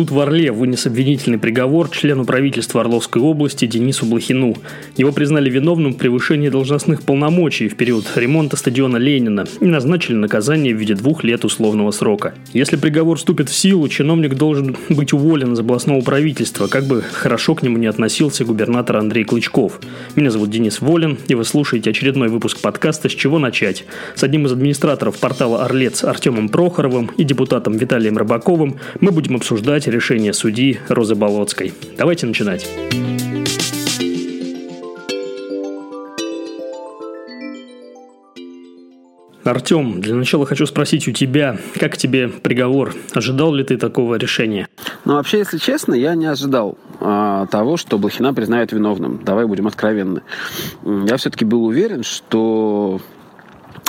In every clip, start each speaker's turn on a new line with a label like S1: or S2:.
S1: Суд в Орле вынес обвинительный приговор члену правительства Орловской области Денису Блохину. Его признали виновным в превышении должностных полномочий в период ремонта стадиона Ленина и назначили наказание в виде двух лет условного срока. Если приговор вступит в силу, чиновник должен быть уволен из областного правительства, как бы хорошо к нему не относился губернатор Андрей Клычков. Меня зовут Денис Волин, и вы слушаете очередной выпуск подкаста «С чего начать?» с одним из администраторов портала «Орлец» Артемом Прохоровым и депутатом Виталием Рыбаковым мы будем обсуждать решение судьи Розы Болоцкой. Давайте начинать. Артем, для начала хочу спросить у тебя, как тебе приговор? Ожидал ли ты такого решения?
S2: Ну, вообще, если честно, я не ожидал а, того, что Блохина признают виновным. Давай будем откровенны. Я все-таки был уверен, что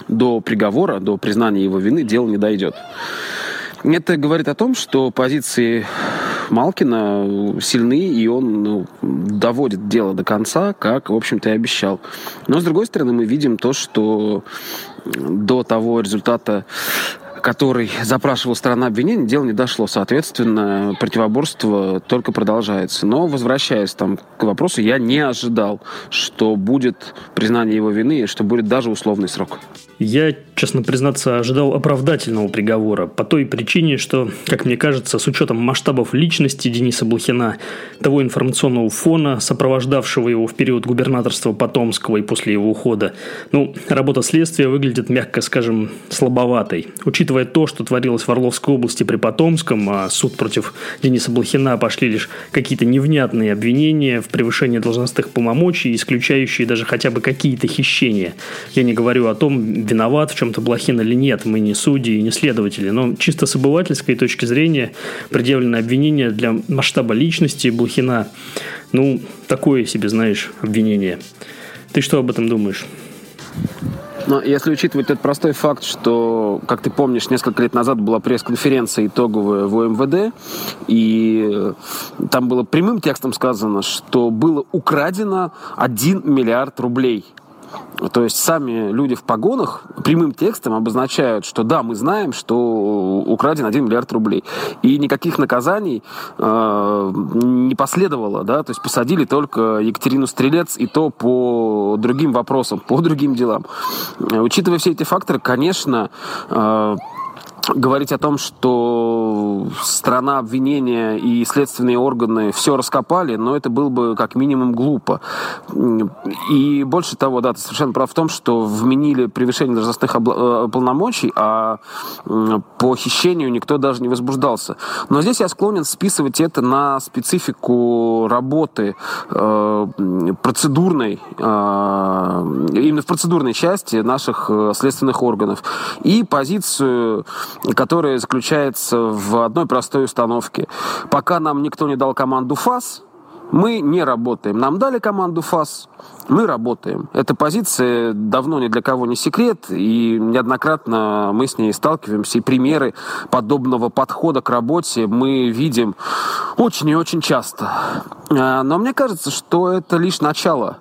S2: до приговора, до признания его вины дело не дойдет. Это говорит о том, что позиции Малкина сильны, и он ну, доводит дело до конца, как, в общем-то, и обещал. Но, с другой стороны, мы видим то, что до того результата который запрашивал сторона обвинения, дело не дошло. Соответственно, противоборство только продолжается. Но, возвращаясь там к вопросу, я не ожидал, что будет признание его вины и что будет даже условный срок.
S1: Я, честно признаться, ожидал оправдательного приговора по той причине, что, как мне кажется, с учетом масштабов личности Дениса Блохина, того информационного фона, сопровождавшего его в период губернаторства Потомского и после его ухода, ну, работа следствия выглядит, мягко скажем, слабоватой. Учитывая то, что творилось в Орловской области при Потомском, а суд против Дениса Блохина пошли лишь какие-то невнятные обвинения в превышении должностных полномочий, исключающие даже хотя бы какие-то хищения. Я не говорю о том, виноват в чем-то Блохин или нет. Мы не судьи и не следователи. Но чисто с обывательской точки зрения предъявлено обвинение для масштаба личности Блохина. Ну, такое себе, знаешь, обвинение. Ты что об этом думаешь?
S2: Но если учитывать тот простой факт, что, как ты помнишь, несколько лет назад была пресс-конференция итоговая в ОМВД, и там было прямым текстом сказано, что было украдено 1 миллиард рублей – то есть сами люди в погонах прямым текстом обозначают, что да, мы знаем, что украден 1 миллиард рублей. И никаких наказаний э, не последовало, да, то есть посадили только Екатерину Стрелец и то по другим вопросам, по другим делам. Учитывая все эти факторы, конечно, э, говорить о том, что страна обвинения и следственные органы все раскопали, но это было бы как минимум глупо. И больше того, да, ты совершенно прав в том, что вменили превышение должностных э, полномочий, а по хищению никто даже не возбуждался. Но здесь я склонен списывать это на специфику работы э, процедурной, э, именно в процедурной части наших следственных органов и позицию которая заключается в одной простой установке. Пока нам никто не дал команду ФАС, мы не работаем. Нам дали команду ФАС, мы работаем. Эта позиция давно ни для кого не секрет, и неоднократно мы с ней сталкиваемся, и примеры подобного подхода к работе мы видим очень и очень часто. А, но мне кажется, что это лишь начало,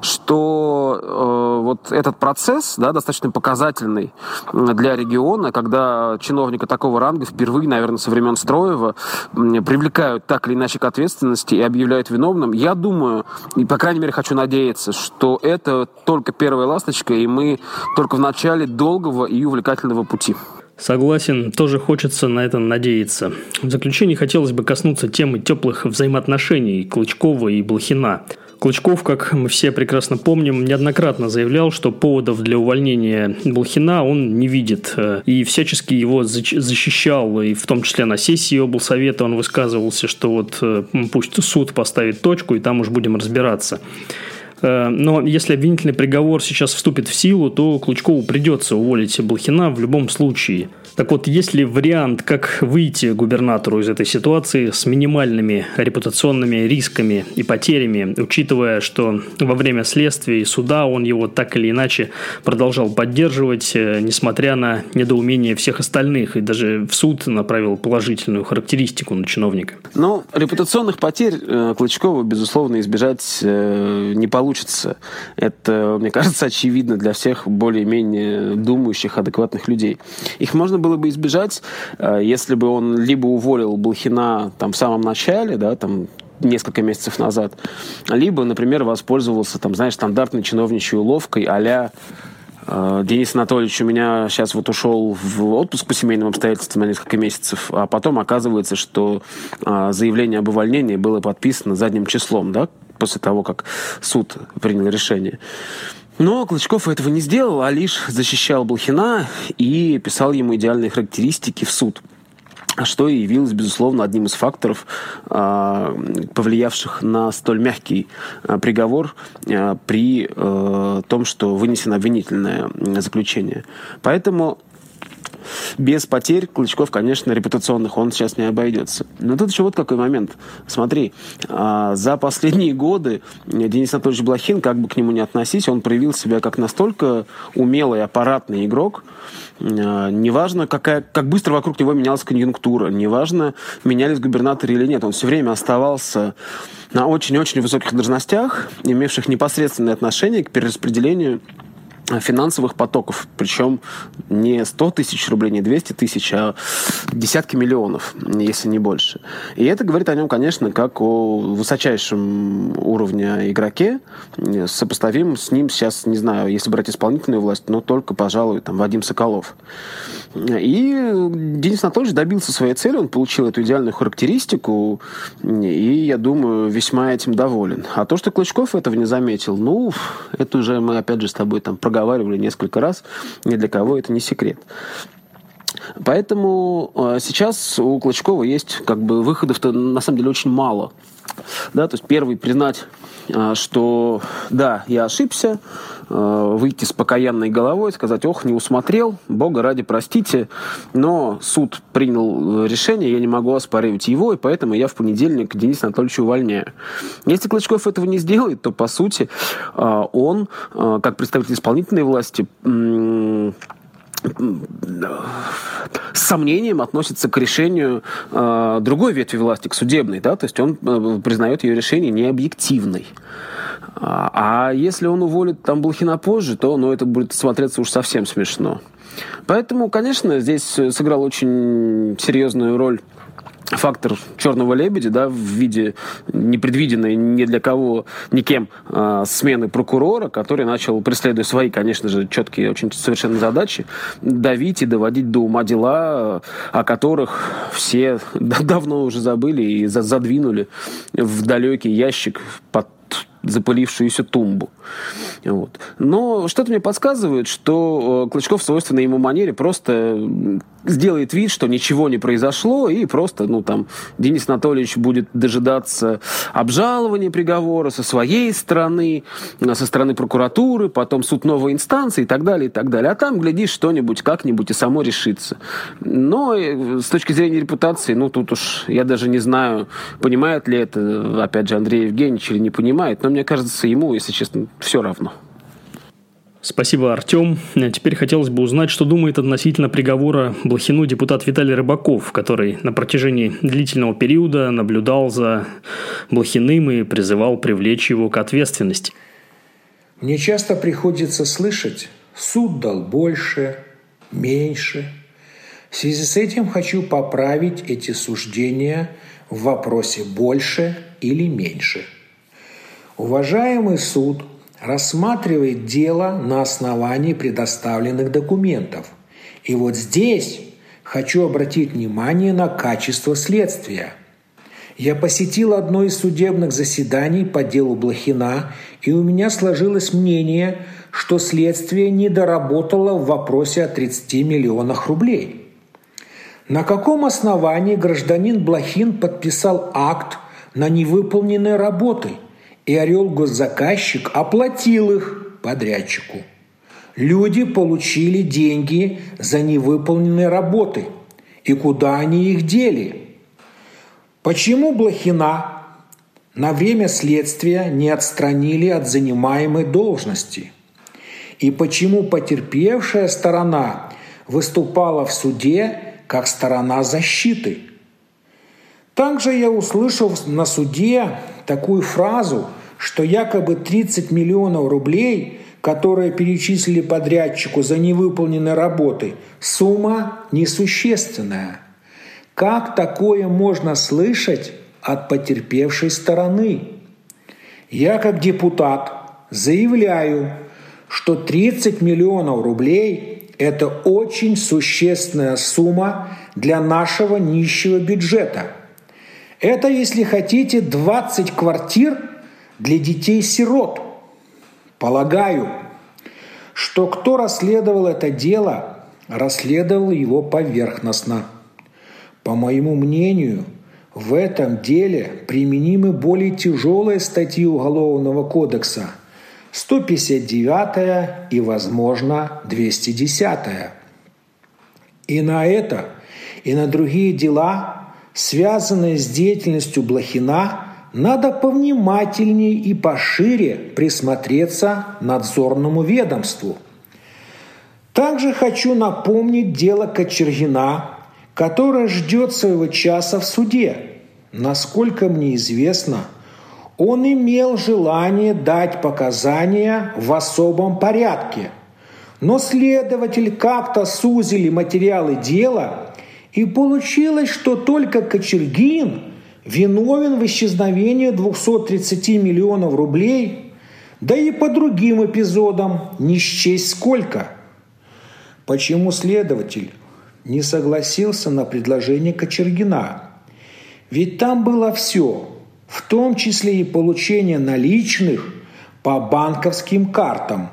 S2: что э, вот этот процесс, да, достаточно показательный для региона, когда чиновника такого ранга впервые, наверное, со времен Строева привлекают так или иначе к ответственности и объявляют виновным, я думаю, и по крайней мере хочу надеяться, что это только первая ласточка, и мы только в начале долгого и увлекательного пути.
S1: Согласен, тоже хочется на это надеяться. В заключение хотелось бы коснуться темы теплых взаимоотношений Клычкова и Блохина. Клычков, как мы все прекрасно помним, неоднократно заявлял, что поводов для увольнения Блохина он не видит. Э, и всячески его защищал, и в том числе на сессии облсовета он высказывался, что вот э, пусть суд поставит точку, и там уж будем разбираться. Э, но если обвинительный приговор сейчас вступит в силу, то Клычкову придется уволить Блохина в любом случае – так вот, есть ли вариант, как выйти губернатору из этой ситуации с минимальными репутационными рисками и потерями, учитывая, что во время следствия и суда он его так или иначе продолжал поддерживать, э, несмотря на недоумение всех остальных, и даже в суд направил положительную характеристику на чиновника?
S2: Ну, репутационных потерь э, Клычкова, безусловно, избежать не получится получится. Это, мне кажется, очевидно для всех более-менее думающих, адекватных людей. Их можно было бы избежать, э, если бы он либо уволил Блохина там в самом начале, да, там несколько месяцев назад, либо, например, воспользовался, там, знаешь, стандартной чиновничьей уловкой а Денис Анатольевич у меня сейчас вот ушел в отпуск по семейным обстоятельствам на несколько месяцев, а потом оказывается, что а, заявление об увольнении было подписано задним числом, да, после того, как суд принял решение. Но Клычков этого не сделал, а лишь защищал Блохина и писал ему идеальные характеристики в суд что и явилось, безусловно, одним из факторов, а, повлиявших на столь мягкий а, приговор а, при том, что вынесено обвинительное заключение. Поэтому без потерь Клычков, конечно, репутационных он сейчас не обойдется. Но тут еще вот какой момент. Смотри, а, за последние годы Денис Анатольевич Блохин, как бы к нему ни относись, он проявил себя как настолько умелый аппаратный игрок, а, неважно, какая, как быстро вокруг него менялась конъюнктура, неважно, менялись губернаторы или нет, он все время оставался на очень-очень высоких должностях, имевших непосредственное отношение к перераспределению финансовых потоков, причем не 100 тысяч рублей, не 200 тысяч, а десятки миллионов, если не больше. И это говорит о нем, конечно, как о высочайшем уровне игроке, сопоставим с ним сейчас, не знаю, если брать исполнительную власть, но только, пожалуй, там, Вадим Соколов. И Денис Анатольевич добился своей цели, он получил эту идеальную характеристику, и, я думаю, весьма этим доволен. А то, что Клычков этого не заметил, ну, это уже мы, опять же, с тобой там проговаривали несколько раз, ни для кого это не секрет. Поэтому э, сейчас у Клычкова есть как бы выходов-то на самом деле очень мало. Да, то есть первый признать, что да, я ошибся, э, выйти с покаянной головой, сказать, ох, не усмотрел, Бога ради, простите, но суд принял решение, я не могу оспаривать его, и поэтому я в понедельник Дениса Анатольевича увольняю. Если Клычков этого не сделает, то, по сути, он, как представитель исполнительной власти, с сомнением относится к решению э, другой ветви власти, к судебной, да, то есть он э, признает ее решение необъективной. А, а если он уволит там Блохина позже, то ну, это будет смотреться уж совсем смешно. Поэтому, конечно, здесь сыграл очень серьезную роль фактор черного лебедя, да, в виде непредвиденной ни для кого, никем э, смены прокурора, который начал, преследуя свои, конечно же, четкие, очень совершенно задачи, давить и доводить до ума дела, о которых все давно уже забыли и задвинули в далекий ящик под запылившуюся тумбу. Вот. Но что-то мне подсказывает, что э, Клычков в свойственной ему манере просто сделает вид, что ничего не произошло, и просто, ну, там, Денис Анатольевич будет дожидаться обжалования приговора со своей стороны, э, со стороны прокуратуры, потом суд новой инстанции и так далее, и так далее. А там, глядишь, что-нибудь как-нибудь и само решится. Но э, с точки зрения репутации, ну, тут уж я даже не знаю, понимает ли это, опять же, Андрей Евгеньевич или не понимает, но мне кажется, ему, если честно, все равно.
S1: Спасибо, Артем. Теперь хотелось бы узнать, что думает относительно приговора Блохину депутат Виталий Рыбаков, который на протяжении длительного периода наблюдал за Блохиным и призывал привлечь его к ответственности.
S3: Мне часто приходится слышать, суд дал больше, меньше. В связи с этим хочу поправить эти суждения в вопросе «больше» или «меньше». Уважаемый суд рассматривает дело на основании предоставленных документов. И вот здесь хочу обратить внимание на качество следствия. Я посетил одно из судебных заседаний по делу Блохина, и у меня сложилось мнение, что следствие не доработало в вопросе о 30 миллионах рублей. На каком основании гражданин Блохин подписал акт на невыполненные работы – и орел-госзаказчик оплатил их подрядчику. Люди получили деньги за невыполненные работы. И куда они их дели? Почему Блохина на время следствия не отстранили от занимаемой должности? И почему потерпевшая сторона выступала в суде как сторона защиты? Также я услышал на суде такую фразу, что якобы 30 миллионов рублей, которые перечислили подрядчику за невыполненные работы, сумма несущественная. Как такое можно слышать от потерпевшей стороны? Я как депутат заявляю, что 30 миллионов рублей – это очень существенная сумма для нашего нищего бюджета. Это, если хотите, 20 квартир для детей-сирот. Полагаю, что кто расследовал это дело, расследовал его поверхностно. По моему мнению – в этом деле применимы более тяжелые статьи Уголовного кодекса 159 и, возможно, 210. И на это, и на другие дела, связанные с деятельностью Блохина, надо повнимательнее и пошире присмотреться надзорному ведомству. Также хочу напомнить дело Кочергина которая ждет своего часа в суде. Насколько мне известно, он имел желание дать показания в особом порядке. Но следователь как-то сузили материалы дела, и получилось, что только Кочергин виновен в исчезновении 230 миллионов рублей, да и по другим эпизодам не счесть сколько. Почему следователь не согласился на предложение Кочергина. Ведь там было все, в том числе и получение наличных по банковским картам.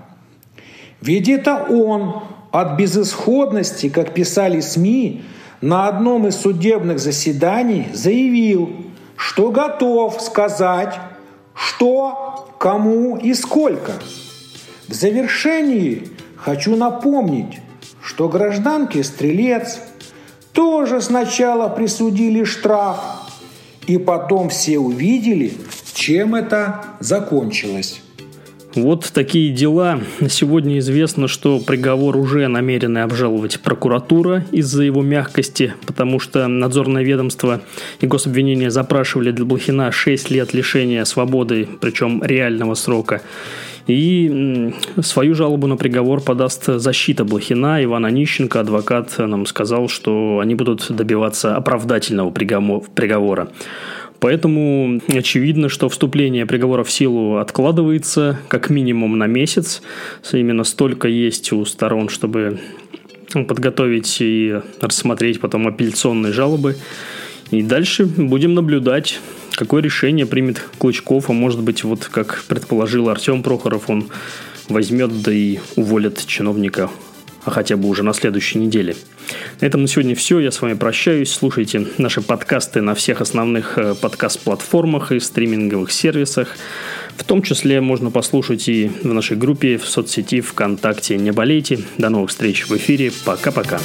S3: Ведь это он от безысходности, как писали СМИ, на одном из судебных заседаний заявил, что готов сказать, что, кому и сколько. В завершении хочу напомнить, что гражданке Стрелец тоже сначала присудили штраф, и потом все увидели, чем это закончилось.
S1: Вот такие дела. Сегодня известно, что приговор уже намерены обжаловать прокуратура из-за его мягкости, потому что надзорное ведомство и гособвинение запрашивали для Блохина 6 лет лишения свободы, причем реального срока. И свою жалобу на приговор подаст защита Блохина. Иван Онищенко, адвокат, нам сказал, что они будут добиваться оправдательного приговора. Поэтому очевидно, что вступление приговора в силу откладывается как минимум на месяц. Именно столько есть у сторон, чтобы подготовить и рассмотреть потом апелляционные жалобы. И дальше будем наблюдать, какое решение примет Клычков, а может быть, вот как предположил Артем Прохоров, он возьмет да и уволит чиновника, а хотя бы уже на следующей неделе. На этом на сегодня все. Я с вами прощаюсь. Слушайте наши подкасты на всех основных э, подкаст-платформах и стриминговых сервисах. В том числе можно послушать и в нашей группе в соцсети ВКонтакте. Не болейте. До новых встреч в эфире. Пока-пока.